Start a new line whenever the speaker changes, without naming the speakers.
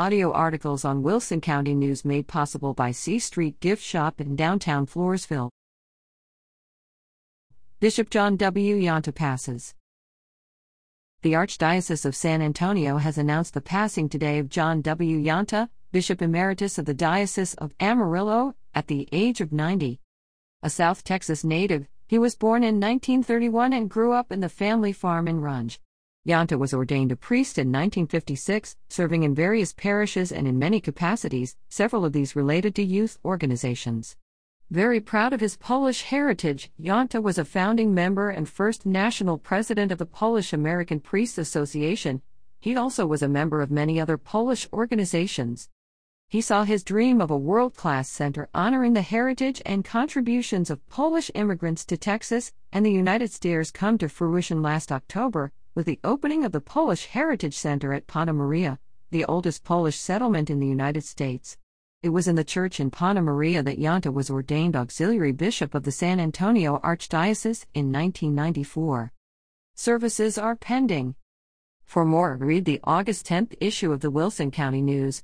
audio articles on Wilson County News made possible by C Street Gift Shop in downtown Floresville. Bishop John W. Yanta passes. The Archdiocese of San Antonio has announced the passing today of John W. Yanta, Bishop Emeritus of the Diocese of Amarillo, at the age of 90. A South Texas native, he was born in 1931 and grew up in the family farm in Runge. Yanta was ordained a priest in 1956, serving in various parishes and in many capacities, several of these related to youth organizations. Very proud of his Polish heritage, Yanta was a founding member and first national president of the Polish American Priests Association. He also was a member of many other Polish organizations. He saw his dream of a world class center honoring the heritage and contributions of Polish immigrants to Texas and the United States come to fruition last October with the opening of the Polish Heritage Center at Panna Maria, the oldest Polish settlement in the United States. It was in the church in Panna Maria that Yanta was ordained auxiliary bishop of the San Antonio Archdiocese in 1994. Services are pending. For more, read the August 10th issue of the Wilson County News.